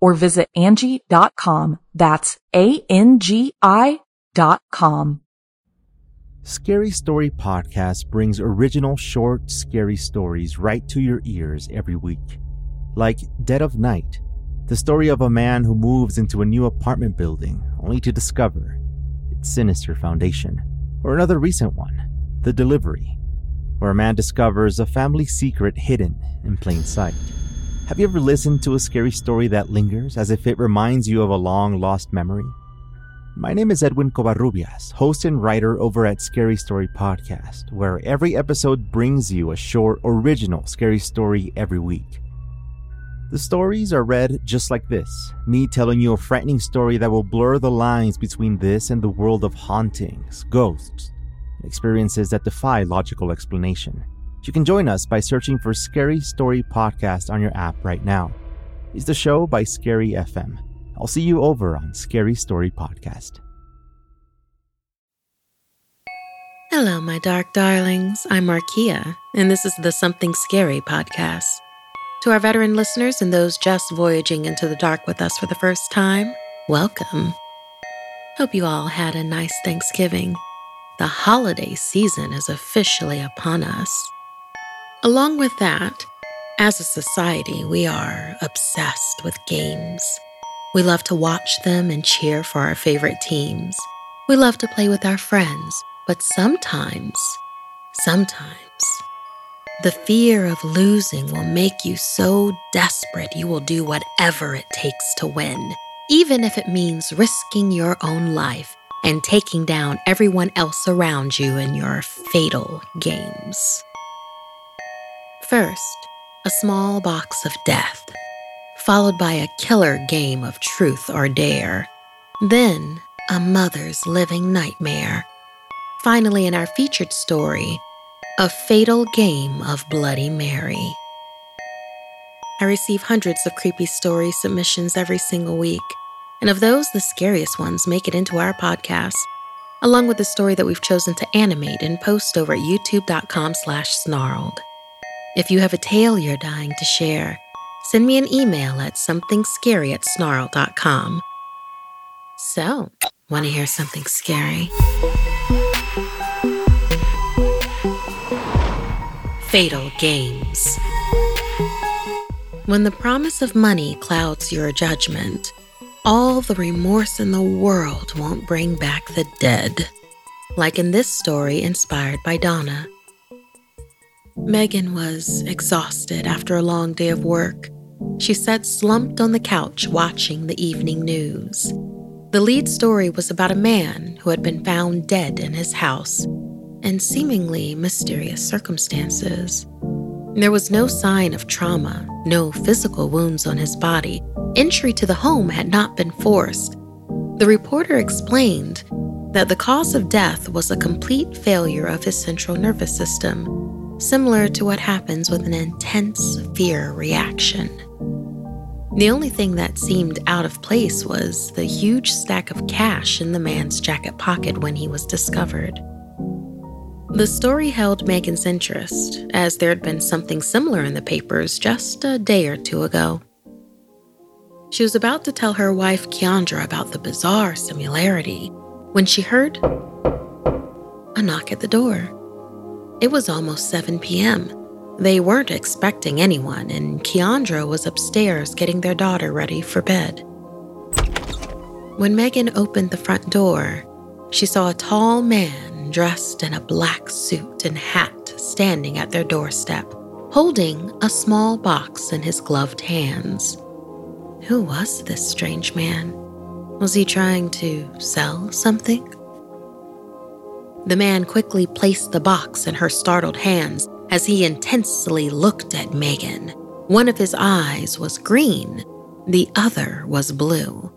or visit Angie.com. That's A-N-G-I dot com. Scary Story Podcast brings original short, scary stories right to your ears every week. Like Dead of Night, the story of a man who moves into a new apartment building only to discover its sinister foundation. Or another recent one, The Delivery, where a man discovers a family secret hidden in plain sight. Have you ever listened to a scary story that lingers as if it reminds you of a long lost memory? My name is Edwin Covarrubias, host and writer over at Scary Story Podcast, where every episode brings you a short, original scary story every week. The stories are read just like this me telling you a frightening story that will blur the lines between this and the world of hauntings, ghosts, experiences that defy logical explanation. You can join us by searching for Scary Story Podcast on your app right now. It's the show by Scary FM. I'll see you over on Scary Story Podcast. Hello, my dark darlings. I'm Markia, and this is the Something Scary podcast. To our veteran listeners and those just voyaging into the dark with us for the first time, welcome. Hope you all had a nice Thanksgiving. The holiday season is officially upon us. Along with that, as a society, we are obsessed with games. We love to watch them and cheer for our favorite teams. We love to play with our friends, but sometimes, sometimes, the fear of losing will make you so desperate you will do whatever it takes to win, even if it means risking your own life and taking down everyone else around you in your fatal games. First, a small box of death, followed by a killer game of truth or dare. Then, a mother's living nightmare. Finally, in our featured story, a fatal game of Bloody Mary. I receive hundreds of creepy story submissions every single week, and of those, the scariest ones make it into our podcast, along with the story that we've chosen to animate and post over at youtube.com slash snarled. If you have a tale you're dying to share, send me an email at somethingscary at snarl.com. So, want to hear something scary? Fatal Games. When the promise of money clouds your judgment, all the remorse in the world won't bring back the dead. Like in this story inspired by Donna. Megan was exhausted after a long day of work. She sat slumped on the couch watching the evening news. The lead story was about a man who had been found dead in his house in seemingly mysterious circumstances. There was no sign of trauma, no physical wounds on his body. Entry to the home had not been forced. The reporter explained that the cause of death was a complete failure of his central nervous system similar to what happens with an intense fear reaction. The only thing that seemed out of place was the huge stack of cash in the man's jacket pocket when he was discovered. The story held Megan's interest, as there had been something similar in the papers just a day or two ago. She was about to tell her wife Keandra about the bizarre similarity when she heard a knock at the door. It was almost 7 p.m. They weren't expecting anyone, and Keandra was upstairs getting their daughter ready for bed. When Megan opened the front door, she saw a tall man dressed in a black suit and hat standing at their doorstep, holding a small box in his gloved hands. Who was this strange man? Was he trying to sell something? The man quickly placed the box in her startled hands as he intensely looked at Megan. One of his eyes was green, the other was blue.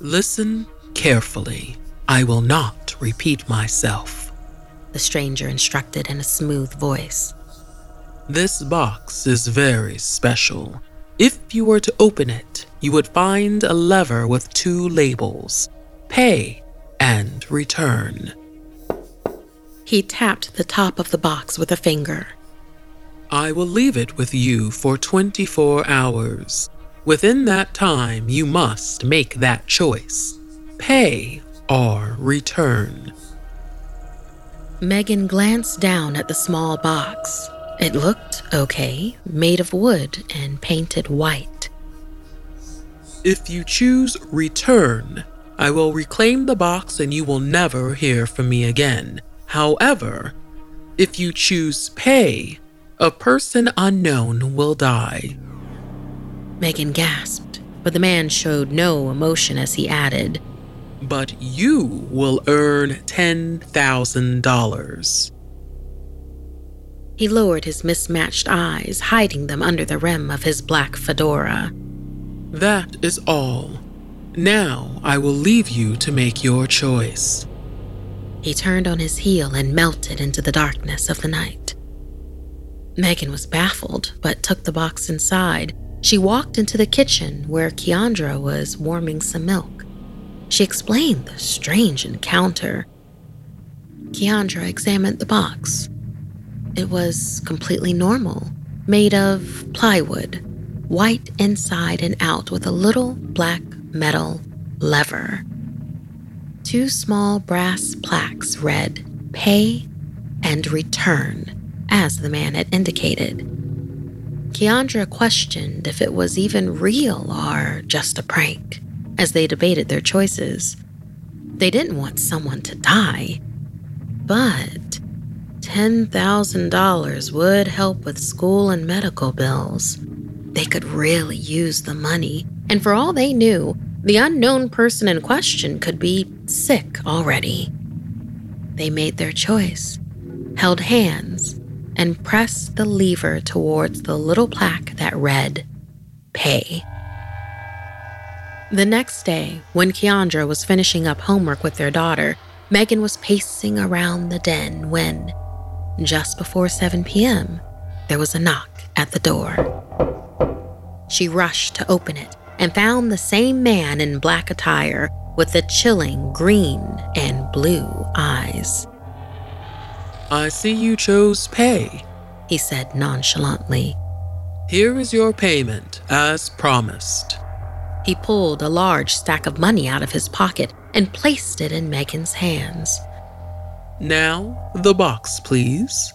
Listen carefully. I will not repeat myself, the stranger instructed in a smooth voice. This box is very special. If you were to open it, you would find a lever with two labels pay and return. He tapped the top of the box with a finger. I will leave it with you for 24 hours. Within that time, you must make that choice pay or return. Megan glanced down at the small box. It looked okay, made of wood and painted white. If you choose return, I will reclaim the box and you will never hear from me again. However, if you choose pay, a person unknown will die. Megan gasped, but the man showed no emotion as he added, But you will earn $10,000. He lowered his mismatched eyes, hiding them under the rim of his black fedora. That is all. Now I will leave you to make your choice. He turned on his heel and melted into the darkness of the night. Megan was baffled, but took the box inside. She walked into the kitchen where Keandra was warming some milk. She explained the strange encounter. Keandra examined the box. It was completely normal, made of plywood, white inside and out with a little black metal lever. Two small brass plaques read Pay and Return, as the man had indicated. Keandra questioned if it was even real or just a prank as they debated their choices. They didn't want someone to die, but $10,000 would help with school and medical bills. They could really use the money, and for all they knew, the unknown person in question could be sick already. They made their choice, held hands, and pressed the lever towards the little plaque that read, Pay. The next day, when Keandra was finishing up homework with their daughter, Megan was pacing around the den when, just before 7 p.m., there was a knock at the door. She rushed to open it and found the same man in black attire with the chilling green and blue eyes. I see you chose pay, he said nonchalantly. Here is your payment, as promised. He pulled a large stack of money out of his pocket and placed it in Megan's hands. Now, the box, please.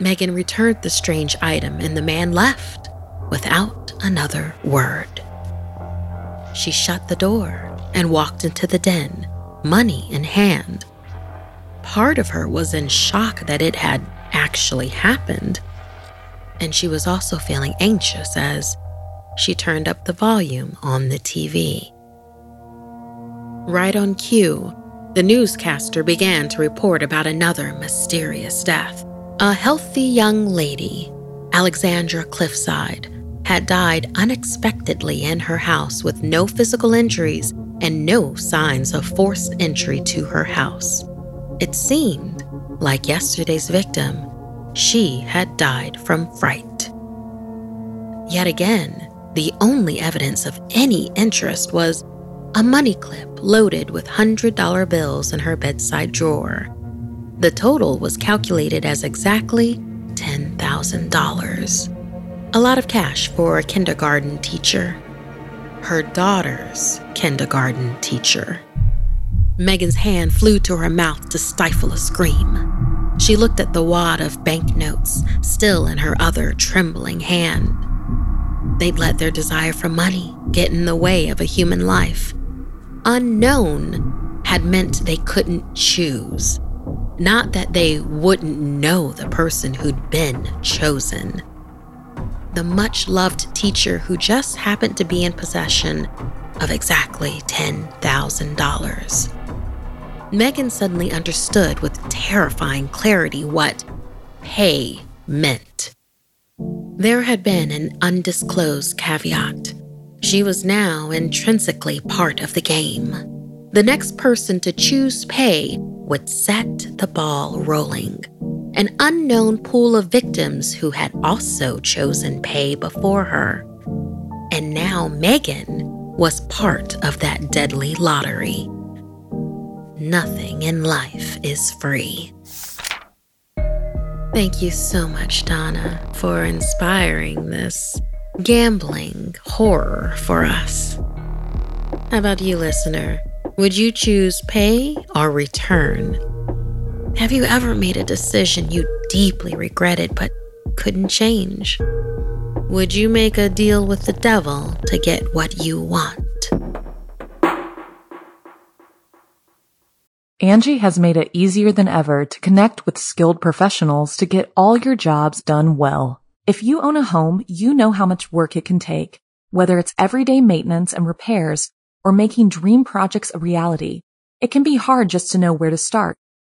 Megan returned the strange item and the man left without another word. She shut the door and walked into the den, money in hand. Part of her was in shock that it had actually happened, and she was also feeling anxious as she turned up the volume on the TV. Right on cue, the newscaster began to report about another mysterious death. A healthy young lady, Alexandra Cliffside, had died unexpectedly in her house with no physical injuries and no signs of forced entry to her house. It seemed, like yesterday's victim, she had died from fright. Yet again, the only evidence of any interest was a money clip loaded with $100 bills in her bedside drawer. The total was calculated as exactly $10,000. A lot of cash for a kindergarten teacher. Her daughter's kindergarten teacher. Megan's hand flew to her mouth to stifle a scream. She looked at the wad of banknotes still in her other trembling hand. They'd let their desire for money get in the way of a human life. Unknown, had meant they couldn't choose. Not that they wouldn't know the person who'd been chosen. The much loved teacher who just happened to be in possession of exactly $10,000. Megan suddenly understood with terrifying clarity what pay meant. There had been an undisclosed caveat. She was now intrinsically part of the game. The next person to choose pay would set the ball rolling. An unknown pool of victims who had also chosen pay before her. And now Megan was part of that deadly lottery. Nothing in life is free. Thank you so much, Donna, for inspiring this gambling horror for us. How about you, listener? Would you choose pay or return? Have you ever made a decision you deeply regretted but couldn't change? Would you make a deal with the devil to get what you want? Angie has made it easier than ever to connect with skilled professionals to get all your jobs done well. If you own a home, you know how much work it can take, whether it's everyday maintenance and repairs or making dream projects a reality. It can be hard just to know where to start,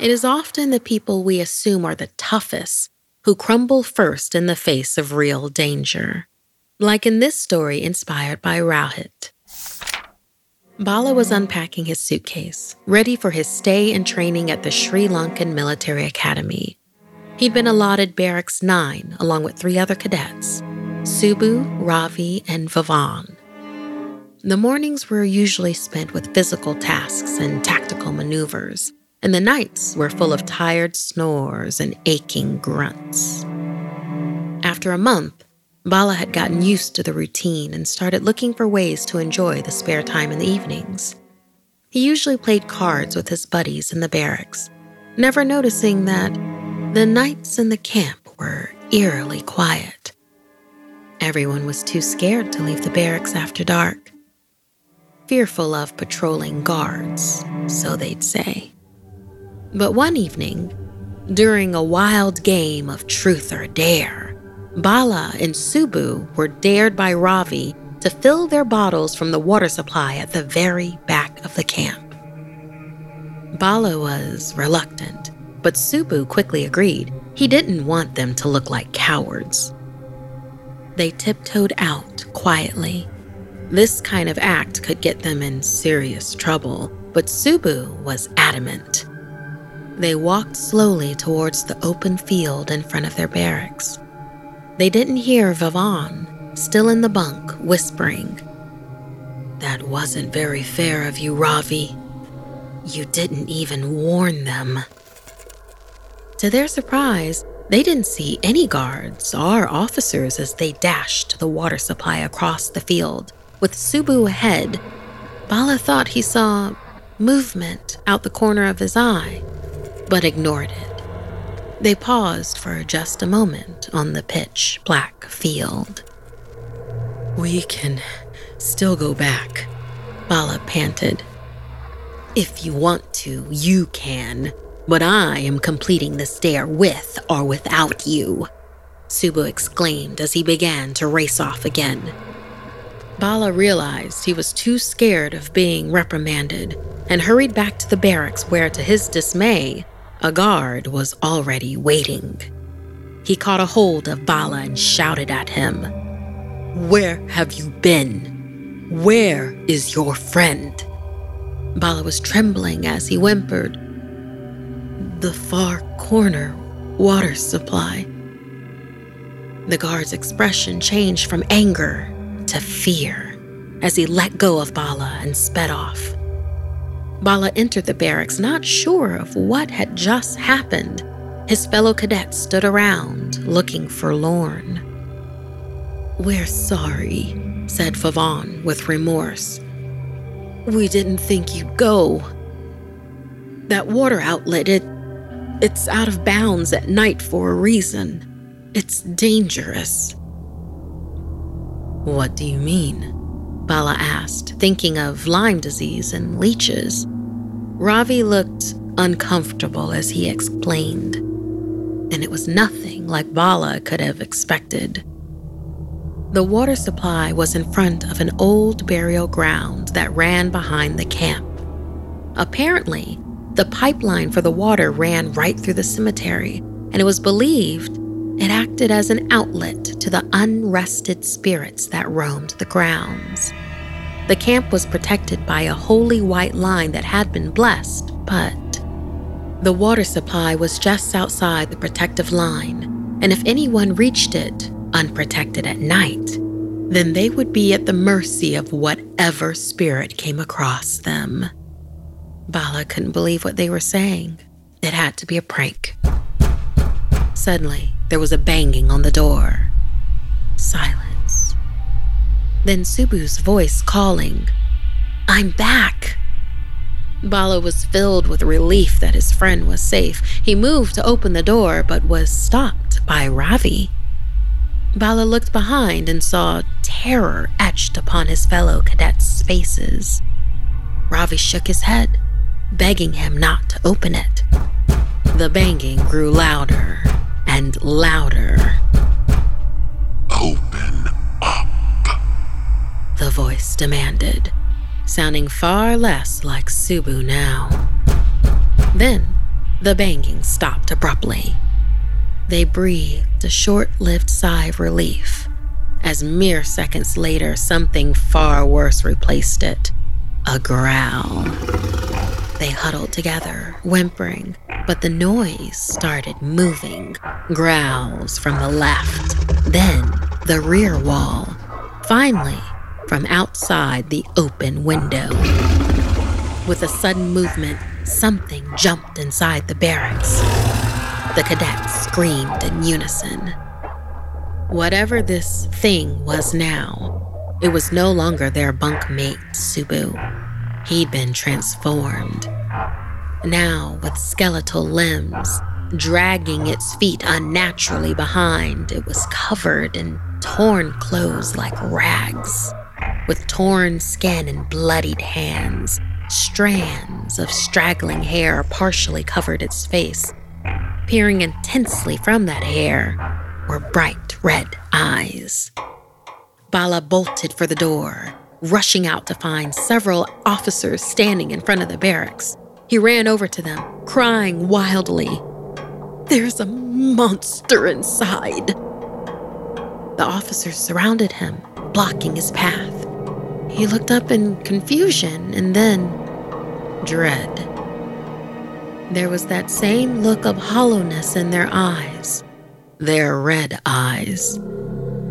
It is often the people we assume are the toughest who crumble first in the face of real danger. Like in this story inspired by Rohit. Bala was unpacking his suitcase, ready for his stay and training at the Sri Lankan Military Academy. He'd been allotted Barracks 9 along with three other cadets Subu, Ravi, and Vavan. The mornings were usually spent with physical tasks and tactical maneuvers, and the nights were full of tired snores and aching grunts. After a month, Bala had gotten used to the routine and started looking for ways to enjoy the spare time in the evenings. He usually played cards with his buddies in the barracks, never noticing that the nights in the camp were eerily quiet. Everyone was too scared to leave the barracks after dark, fearful of patrolling guards, so they'd say. But one evening, during a wild game of truth or dare, Bala and Subu were dared by Ravi to fill their bottles from the water supply at the very back of the camp. Bala was reluctant, but Subu quickly agreed. He didn't want them to look like cowards. They tiptoed out quietly. This kind of act could get them in serious trouble, but Subu was adamant. They walked slowly towards the open field in front of their barracks. They didn't hear Vavan, still in the bunk, whispering, That wasn't very fair of you, Ravi. You didn't even warn them. To their surprise, they didn't see any guards or officers as they dashed the water supply across the field. With Subu ahead, Bala thought he saw movement out the corner of his eye, but ignored it. They paused for just a moment on the pitch black field. We can still go back, Bala panted. If you want to, you can, but I am completing the stair with or without you, Subu exclaimed as he began to race off again. Bala realized he was too scared of being reprimanded and hurried back to the barracks where, to his dismay, a guard was already waiting. He caught a hold of Bala and shouted at him, Where have you been? Where is your friend? Bala was trembling as he whimpered, The far corner water supply. The guard's expression changed from anger to fear as he let go of Bala and sped off. Bala entered the barracks not sure of what had just happened. His fellow cadets stood around, looking forlorn. We're sorry, said Vavan with remorse. We didn't think you'd go. That water outlet, it it's out of bounds at night for a reason. It's dangerous. What do you mean? Bala asked, thinking of Lyme disease and leeches. Ravi looked uncomfortable as he explained, and it was nothing like Bala could have expected. The water supply was in front of an old burial ground that ran behind the camp. Apparently, the pipeline for the water ran right through the cemetery, and it was believed it acted as an outlet to the unrested spirits that roamed the grounds. The camp was protected by a holy white line that had been blessed, but the water supply was just outside the protective line, and if anyone reached it unprotected at night, then they would be at the mercy of whatever spirit came across them. Bala couldn't believe what they were saying. It had to be a prank. Suddenly, there was a banging on the door. Silence. Then Subu's voice calling, I'm back. Bala was filled with relief that his friend was safe. He moved to open the door, but was stopped by Ravi. Bala looked behind and saw terror etched upon his fellow cadets' faces. Ravi shook his head, begging him not to open it. The banging grew louder and louder. Open up, the voice demanded, sounding far less like Subu now. Then the banging stopped abruptly. They breathed a short lived sigh of relief as mere seconds later something far worse replaced it a growl. They huddled together, whimpering, but the noise started moving. Growls from the left, then the rear wall, finally, from outside the open window. With a sudden movement, something jumped inside the barracks. The cadets screamed in unison. Whatever this thing was now, it was no longer their bunkmate, Subu. He'd been transformed. Now, with skeletal limbs, dragging its feet unnaturally behind, it was covered in torn clothes like rags. With torn skin and bloodied hands, strands of straggling hair partially covered its face, Peering intensely from that hair were bright red eyes. Bala bolted for the door, rushing out to find several officers standing in front of the barracks. He ran over to them, crying wildly, There's a monster inside. The officers surrounded him, blocking his path. He looked up in confusion and then dread. There was that same look of hollowness in their eyes, their red eyes.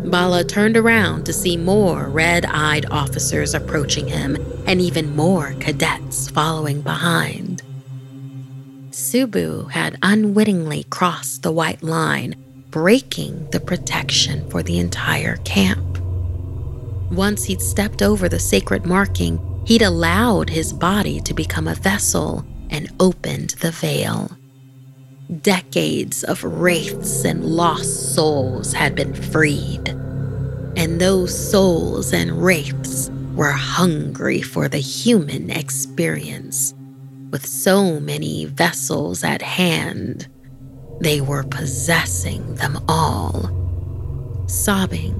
Bala turned around to see more red eyed officers approaching him and even more cadets following behind. Subu had unwittingly crossed the white line, breaking the protection for the entire camp. Once he'd stepped over the sacred marking, he'd allowed his body to become a vessel and opened the veil. Decades of wraiths and lost souls had been freed, and those souls and wraiths were hungry for the human experience. With so many vessels at hand, they were possessing them all. Sobbing,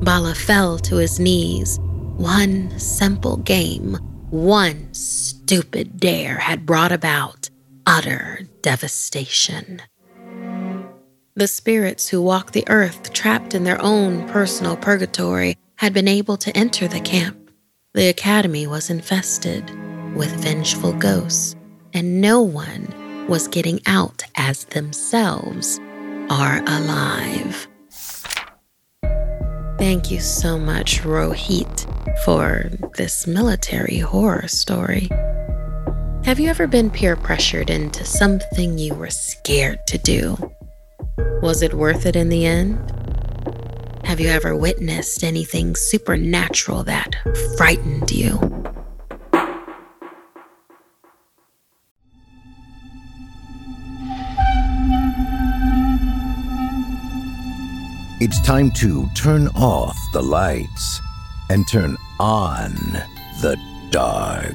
Bala fell to his knees. One simple game, one stupid dare had brought about utter devastation. The spirits who walk the earth trapped in their own personal purgatory had been able to enter the camp. The academy was infested with vengeful ghosts, and no one was getting out as themselves are alive. Thank you so much, Rohit, for this military horror story. Have you ever been peer pressured into something you were scared to do? Was it worth it in the end? Have you ever witnessed anything supernatural that frightened you? It's time to turn off the lights and turn on the dark.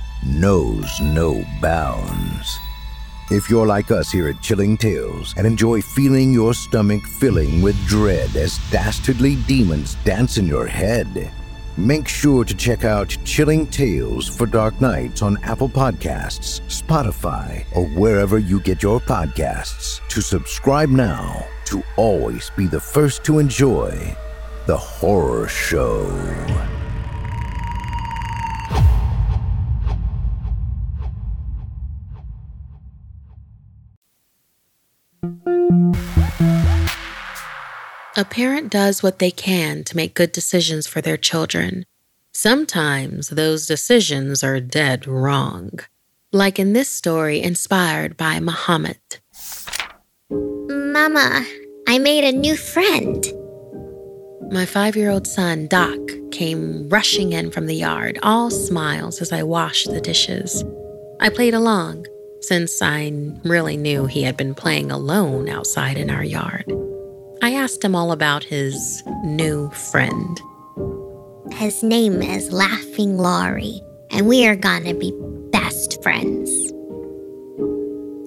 knows no bounds. If you're like us here at Chilling Tales and enjoy feeling your stomach filling with dread as dastardly demons dance in your head, make sure to check out Chilling Tales for Dark Nights on Apple Podcasts, Spotify, or wherever you get your podcasts. To subscribe now to always be the first to enjoy the horror show. A parent does what they can to make good decisions for their children. Sometimes those decisions are dead wrong. Like in this story inspired by Muhammad. Mama, I made a new friend. My five year old son, Doc, came rushing in from the yard, all smiles as I washed the dishes. I played along, since I really knew he had been playing alone outside in our yard. I asked him all about his new friend. His name is Laughing Laurie, and we are gonna be best friends.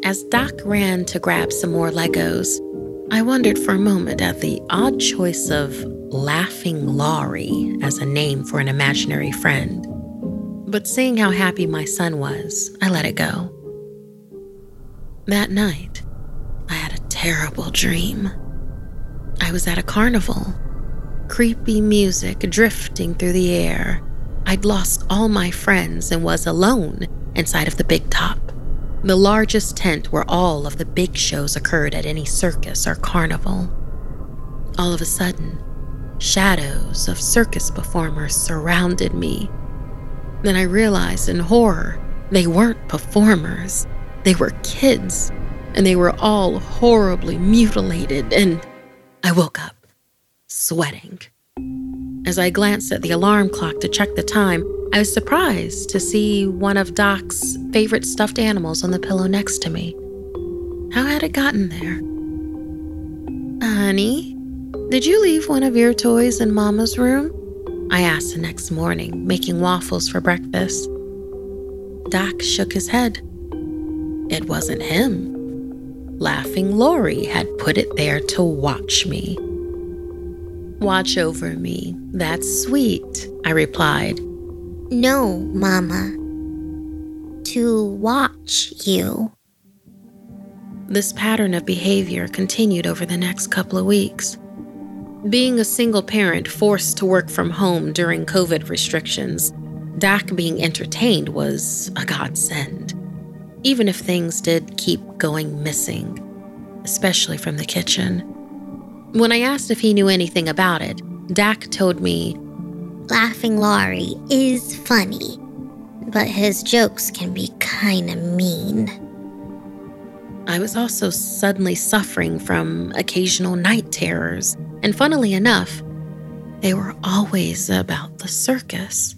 As Doc ran to grab some more Legos, I wondered for a moment at the odd choice of Laughing Laurie as a name for an imaginary friend. But seeing how happy my son was, I let it go. That night, I had a terrible dream. I was at a carnival. Creepy music drifting through the air. I'd lost all my friends and was alone inside of the big top, the largest tent where all of the big shows occurred at any circus or carnival. All of a sudden, shadows of circus performers surrounded me. Then I realized in horror they weren't performers, they were kids, and they were all horribly mutilated and I woke up, sweating. As I glanced at the alarm clock to check the time, I was surprised to see one of Doc's favorite stuffed animals on the pillow next to me. How had it gotten there? Honey, did you leave one of your toys in Mama's room? I asked the next morning, making waffles for breakfast. Doc shook his head. It wasn't him. Laughing Laurie had put it there to watch me. Watch over me. That's sweet, I replied. No, Mama. to watch you. This pattern of behavior continued over the next couple of weeks. Being a single parent forced to work from home during COVID restrictions, Dak being entertained was a godsend, even if things did keep going missing, especially from the kitchen. When I asked if he knew anything about it, Dak told me Laughing Laurie is funny, but his jokes can be kinda mean. I was also suddenly suffering from occasional night terrors, and funnily enough, they were always about the circus.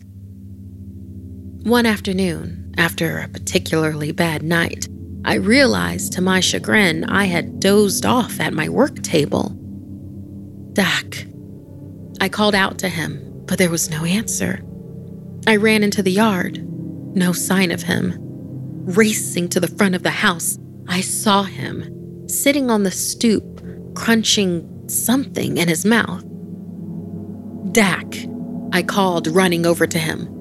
One afternoon, after a particularly bad night, I realized to my chagrin I had dozed off at my work table. Dak. I called out to him, but there was no answer. I ran into the yard. No sign of him. Racing to the front of the house, I saw him sitting on the stoop, crunching something in his mouth. Dak, I called, running over to him.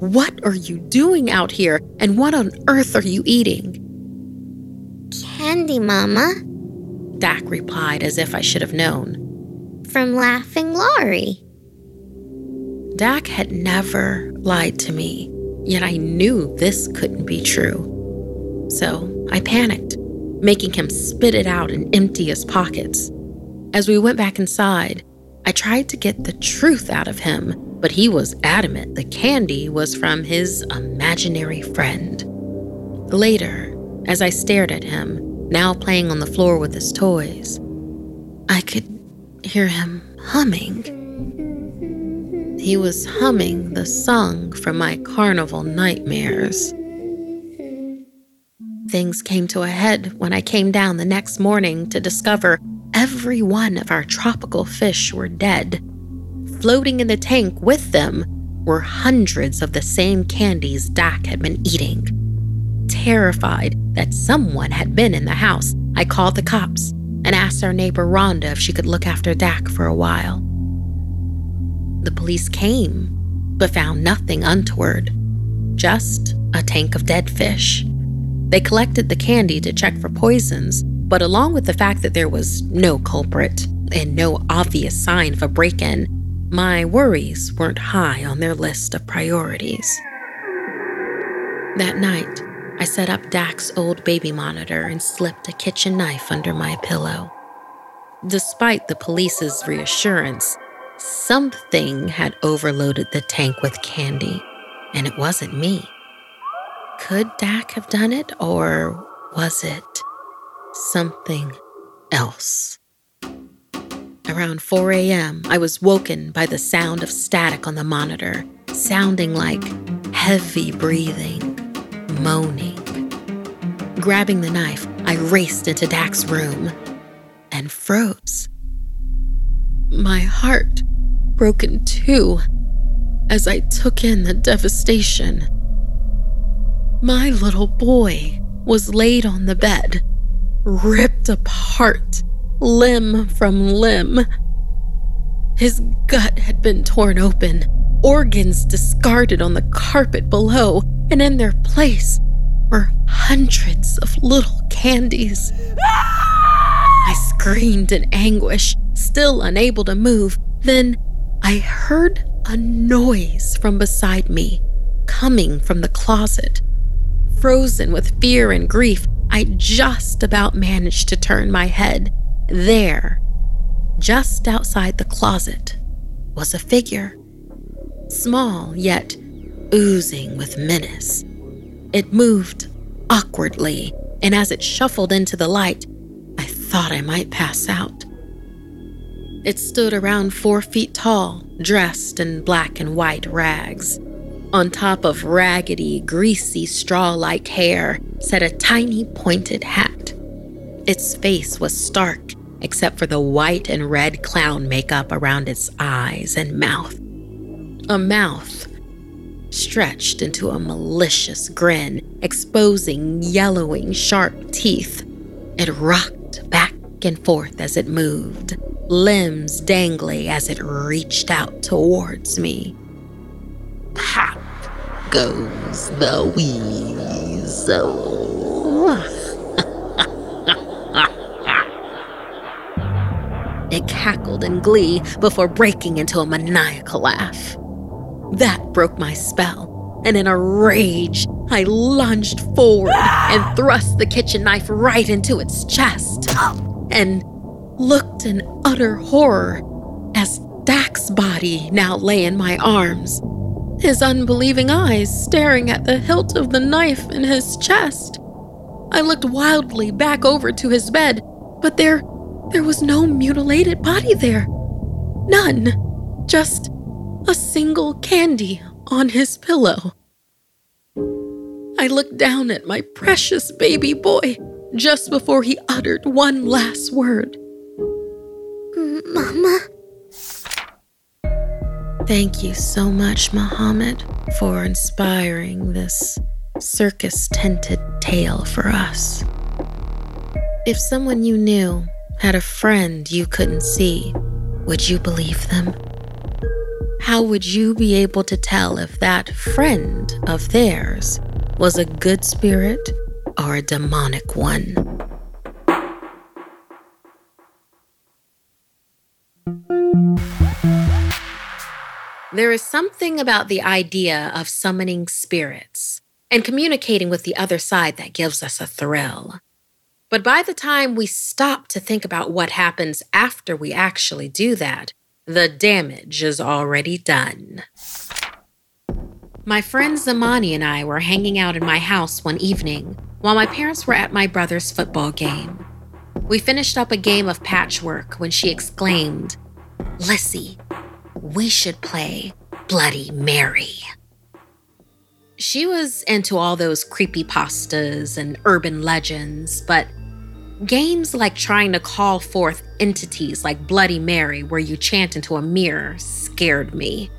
What are you doing out here, and what on earth are you eating? Candy, Mama, Dak replied as if I should have known. from Laughing Laurie. Dak had never lied to me, yet I knew this couldn't be true. So I panicked, making him spit it out and empty his pockets. As we went back inside, I tried to get the truth out of him, but he was adamant the candy was from his imaginary friend. Later, as I stared at him, now playing on the floor with his toys, I could hear him humming. He was humming the song from my carnival nightmares. Things came to a head when I came down the next morning to discover every one of our tropical fish were dead. Floating in the tank with them were hundreds of the same candies Dak had been eating. Terrified that someone had been in the house, I called the cops and asked our neighbor Rhonda if she could look after Dak for a while. The police came, but found nothing untoward, just a tank of dead fish. They collected the candy to check for poisons, but along with the fact that there was no culprit and no obvious sign of a break in, my worries weren't high on their list of priorities. That night, I set up Dak's old baby monitor and slipped a kitchen knife under my pillow. Despite the police's reassurance, something had overloaded the tank with candy, and it wasn't me. Could Dak have done it, or was it something else? Around 4 a.m., I was woken by the sound of static on the monitor, sounding like heavy breathing, moaning. Grabbing the knife, I raced into Dak's room and froze. My heart broke in two as I took in the devastation. My little boy was laid on the bed, ripped apart, limb from limb. His gut had been torn open, organs discarded on the carpet below, and in their place were hundreds of little candies. I screamed in anguish, still unable to move. Then I heard a noise from beside me, coming from the closet. Frozen with fear and grief, I just about managed to turn my head. There, just outside the closet, was a figure. Small, yet oozing with menace. It moved awkwardly, and as it shuffled into the light, I thought I might pass out. It stood around four feet tall, dressed in black and white rags. On top of raggedy, greasy, straw like hair sat a tiny pointed hat. Its face was stark, except for the white and red clown makeup around its eyes and mouth. A mouth stretched into a malicious grin, exposing yellowing, sharp teeth. It rocked back and forth as it moved, limbs dangly as it reached out towards me. Pop goes the weed. It cackled in glee before breaking into a maniacal laugh. That broke my spell, and in a rage, I lunged forward and thrust the kitchen knife right into its chest and looked in utter horror as Dak's body now lay in my arms, his unbelieving eyes staring at the hilt of the knife in his chest. I looked wildly back over to his bed, but there there was no mutilated body there. None. Just a single candy on his pillow. I looked down at my precious baby boy just before he uttered one last word. Mama? Thank you so much, Muhammad, for inspiring this circus tinted tale for us. If someone you knew had a friend you couldn't see, would you believe them? How would you be able to tell if that friend of theirs was a good spirit or a demonic one? There is something about the idea of summoning spirits and communicating with the other side that gives us a thrill. But by the time we stop to think about what happens after we actually do that, the damage is already done. My friend Zamani and I were hanging out in my house one evening while my parents were at my brother's football game. We finished up a game of patchwork when she exclaimed, Lissy, we should play Bloody Mary. She was into all those creepy pastas and urban legends, but games like trying to call forth entities like Bloody Mary, where you chant into a mirror, scared me.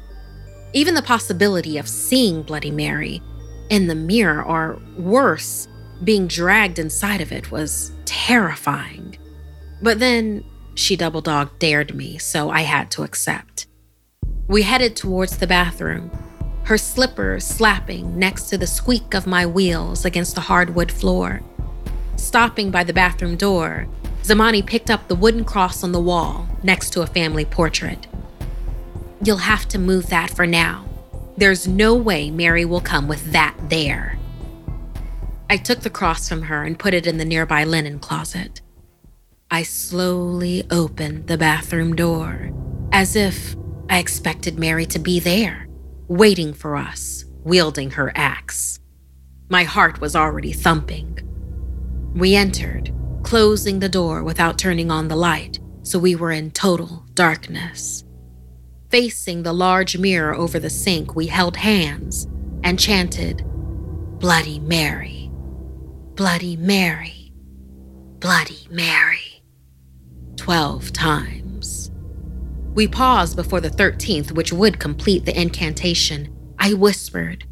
Even the possibility of seeing Bloody Mary in the mirror, or worse, being dragged inside of it, was terrifying. But then she double dog dared me, so I had to accept. We headed towards the bathroom, her slippers slapping next to the squeak of my wheels against the hardwood floor. Stopping by the bathroom door, Zamani picked up the wooden cross on the wall next to a family portrait. You'll have to move that for now. There's no way Mary will come with that there. I took the cross from her and put it in the nearby linen closet. I slowly opened the bathroom door, as if I expected Mary to be there, waiting for us, wielding her axe. My heart was already thumping. We entered, closing the door without turning on the light, so we were in total darkness. Facing the large mirror over the sink, we held hands and chanted, Bloody Mary, Bloody Mary, Bloody Mary, 12 times. We paused before the 13th, which would complete the incantation. I whispered,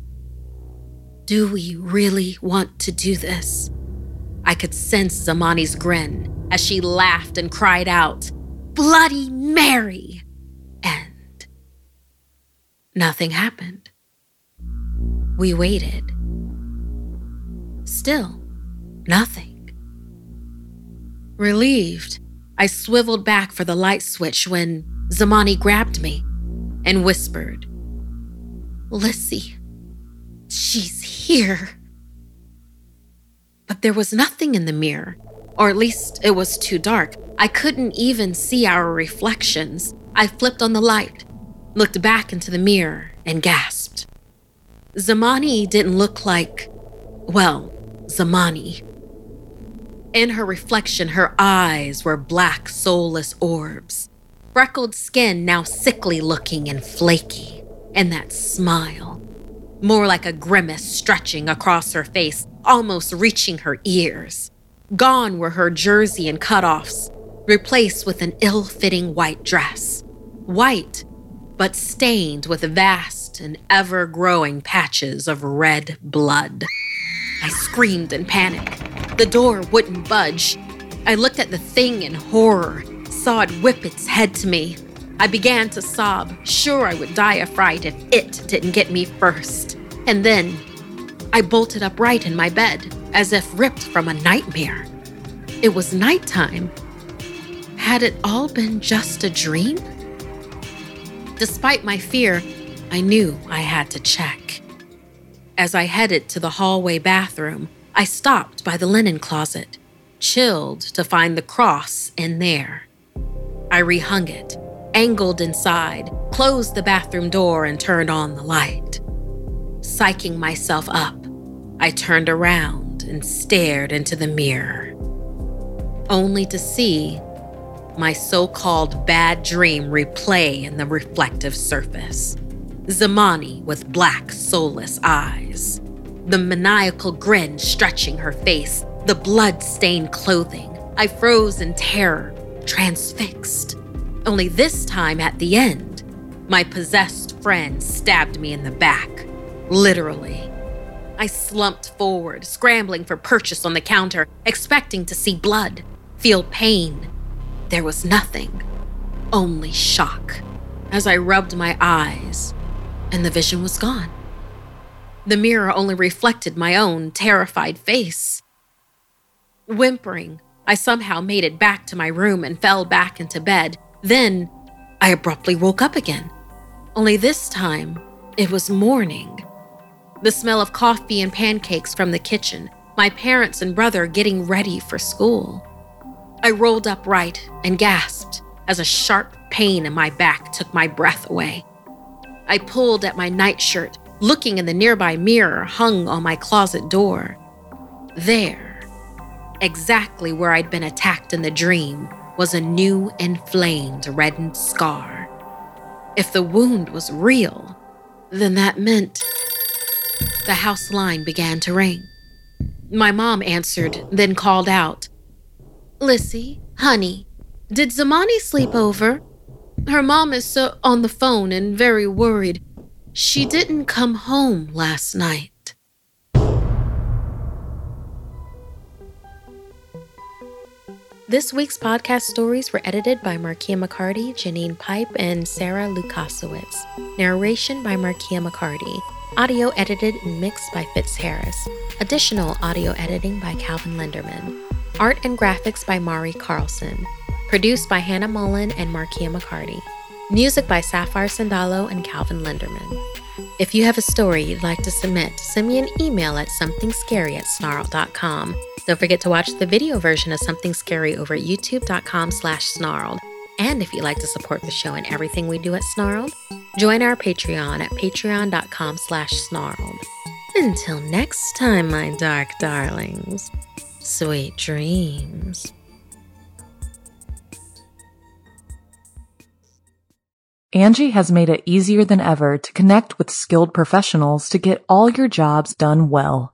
Do we really want to do this? Sense Zamani's grin as she laughed and cried out, Bloody Mary! And nothing happened. We waited. Still, nothing. Relieved, I swiveled back for the light switch when Zamani grabbed me and whispered, Lissy, she's here. But there was nothing in the mirror, or at least it was too dark. I couldn't even see our reflections. I flipped on the light, looked back into the mirror, and gasped. Zamani didn't look like, well, Zamani. In her reflection, her eyes were black, soulless orbs freckled skin now sickly looking and flaky, and that smile, more like a grimace stretching across her face, almost reaching her ears. Gone were her jersey and cutoffs, replaced with an ill fitting white dress. White, but stained with vast and ever growing patches of red blood. I screamed in panic. The door wouldn't budge. I looked at the thing in horror saw it whip its head to me. I began to sob, sure I would die of fright if it didn't get me first. And then I bolted upright in my bed, as if ripped from a nightmare. It was nighttime. Had it all been just a dream? Despite my fear, I knew I had to check. As I headed to the hallway bathroom, I stopped by the linen closet, chilled to find the cross in there. I rehung it, angled inside, closed the bathroom door, and turned on the light. Psyching myself up, I turned around and stared into the mirror, only to see my so called bad dream replay in the reflective surface. Zamani with black, soulless eyes the maniacal grin stretching her face, the blood stained clothing. I froze in terror, transfixed. Only this time at the end, my possessed friend stabbed me in the back, literally. I slumped forward, scrambling for purchase on the counter, expecting to see blood, feel pain. There was nothing, only shock, as I rubbed my eyes, and the vision was gone. The mirror only reflected my own terrified face. Whimpering, I somehow made it back to my room and fell back into bed. Then I abruptly woke up again. Only this time, it was morning. The smell of coffee and pancakes from the kitchen, my parents and brother getting ready for school. I rolled upright and gasped as a sharp pain in my back took my breath away. I pulled at my nightshirt, looking in the nearby mirror hung on my closet door. There, exactly where I'd been attacked in the dream, was a new inflamed reddened scar. If the wound was real, then that meant the house line began to ring. My mom answered, then called out, Lissy, honey, did Zamani sleep over? Her mom is so on the phone and very worried. She didn't come home last night. This week's podcast stories were edited by Markia McCarty, Janine Pipe, and Sarah Lukasiewicz. Narration by Markia McCarty. Audio edited and mixed by Fitz Harris. Additional audio editing by Calvin Linderman. Art and graphics by Mari Carlson. Produced by Hannah Mullen and Markia McCarty. Music by Sapphire Sandalo and Calvin Linderman. If you have a story you'd like to submit, send me an email at somethingscary at snarled.com. Don't forget to watch the video version of Something Scary over at youtube.com slash snarled. And if you'd like to support the show and everything we do at Snarled, join our Patreon at patreon.com slash snarled. Until next time, my dark darlings, sweet dreams. Angi has made it easier than ever to connect with skilled professionals to get all your jobs done well.